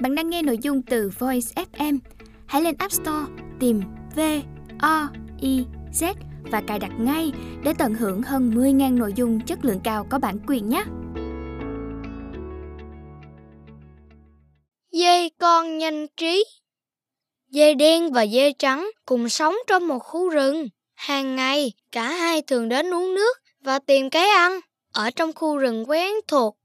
Bạn đang nghe nội dung từ Voice FM. Hãy lên App Store tìm V O I Z và cài đặt ngay để tận hưởng hơn 10.000 nội dung chất lượng cao có bản quyền nhé. Dê con nhanh trí Dê đen và dê trắng cùng sống trong một khu rừng. Hàng ngày, cả hai thường đến uống nước và tìm cái ăn ở trong khu rừng quen thuộc.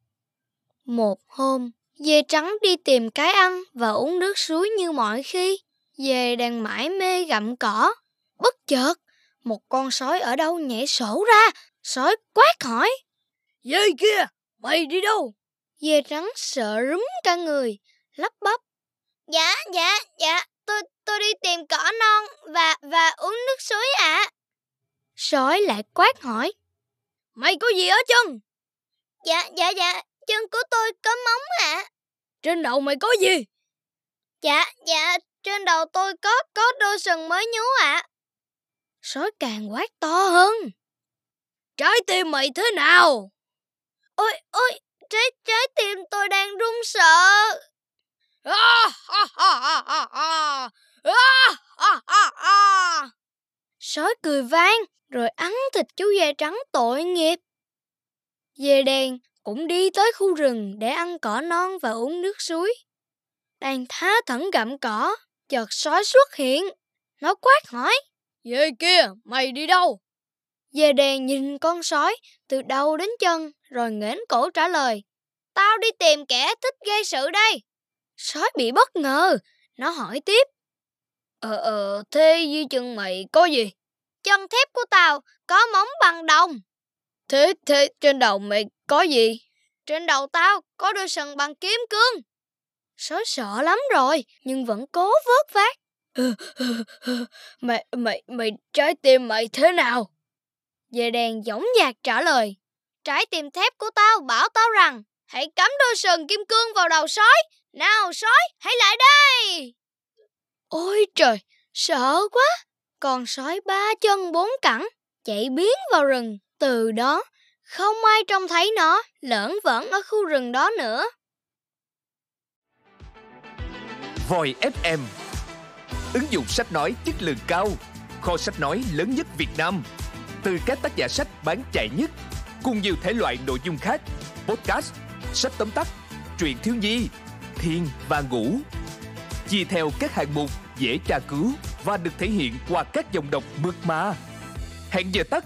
Một hôm, dê trắng đi tìm cái ăn và uống nước suối như mọi khi. Dê đang mãi mê gặm cỏ. Bất chợt, một con sói ở đâu nhảy sổ ra. Sói quát hỏi. Dê kia, mày đi đâu? Dê trắng sợ rúm cả người, lắp bắp. Dạ, dạ, dạ, tôi tôi đi tìm cỏ non và và uống nước suối ạ. À. Sói lại quát hỏi. Mày có gì ở chân? Dạ, dạ, dạ, chân của tôi có móng ạ. À. Trên đầu mày có gì? Dạ, dạ, trên đầu tôi có có đôi sừng mới nhú ạ. À. Sói càng quát to hơn. Trái tim mày thế nào? Ôi, ôi, trái trái tim tôi đang run sợ. Sói cười vang rồi ăn thịt chú dê trắng tội nghiệp. Dê đen cũng đi tới khu rừng để ăn cỏ non và uống nước suối. Đang thá thẩn gặm cỏ, chợt sói xuất hiện. Nó quát hỏi. Dê kia, mày đi đâu? Dê đèn nhìn con sói từ đầu đến chân rồi nghển cổ trả lời. Tao đi tìm kẻ thích gây sự đây. Sói bị bất ngờ, nó hỏi tiếp. Ờ, ờ, thế dưới chân mày có gì? Chân thép của tao có móng bằng đồng. Thế, thế trên đầu mày có gì? Trên đầu tao có đôi sừng bằng kiếm cương. Sói sợ lắm rồi, nhưng vẫn cố vớt vát. Ờ, ờ, ờ, mày, mày, mày, trái tim mày thế nào? Dê đèn giống dạc trả lời. Trái tim thép của tao bảo tao rằng hãy cắm đôi sừng kim cương vào đầu sói. Nào sói, hãy lại đây. Ôi trời, sợ quá. Con sói ba chân bốn cẳng chạy biến vào rừng. Từ đó, không ai trông thấy nó lởn vởn ở khu rừng đó nữa. Voi FM Ứng dụng sách nói chất lượng cao Kho sách nói lớn nhất Việt Nam Từ các tác giả sách bán chạy nhất Cùng nhiều thể loại nội dung khác Podcast, sách tóm tắt, truyện thiếu nhi, thiên và ngủ Chia theo các hạng mục dễ tra cứu và được thể hiện qua các dòng đọc mượt mà. Hẹn giờ tắt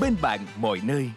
bên bạn mọi nơi.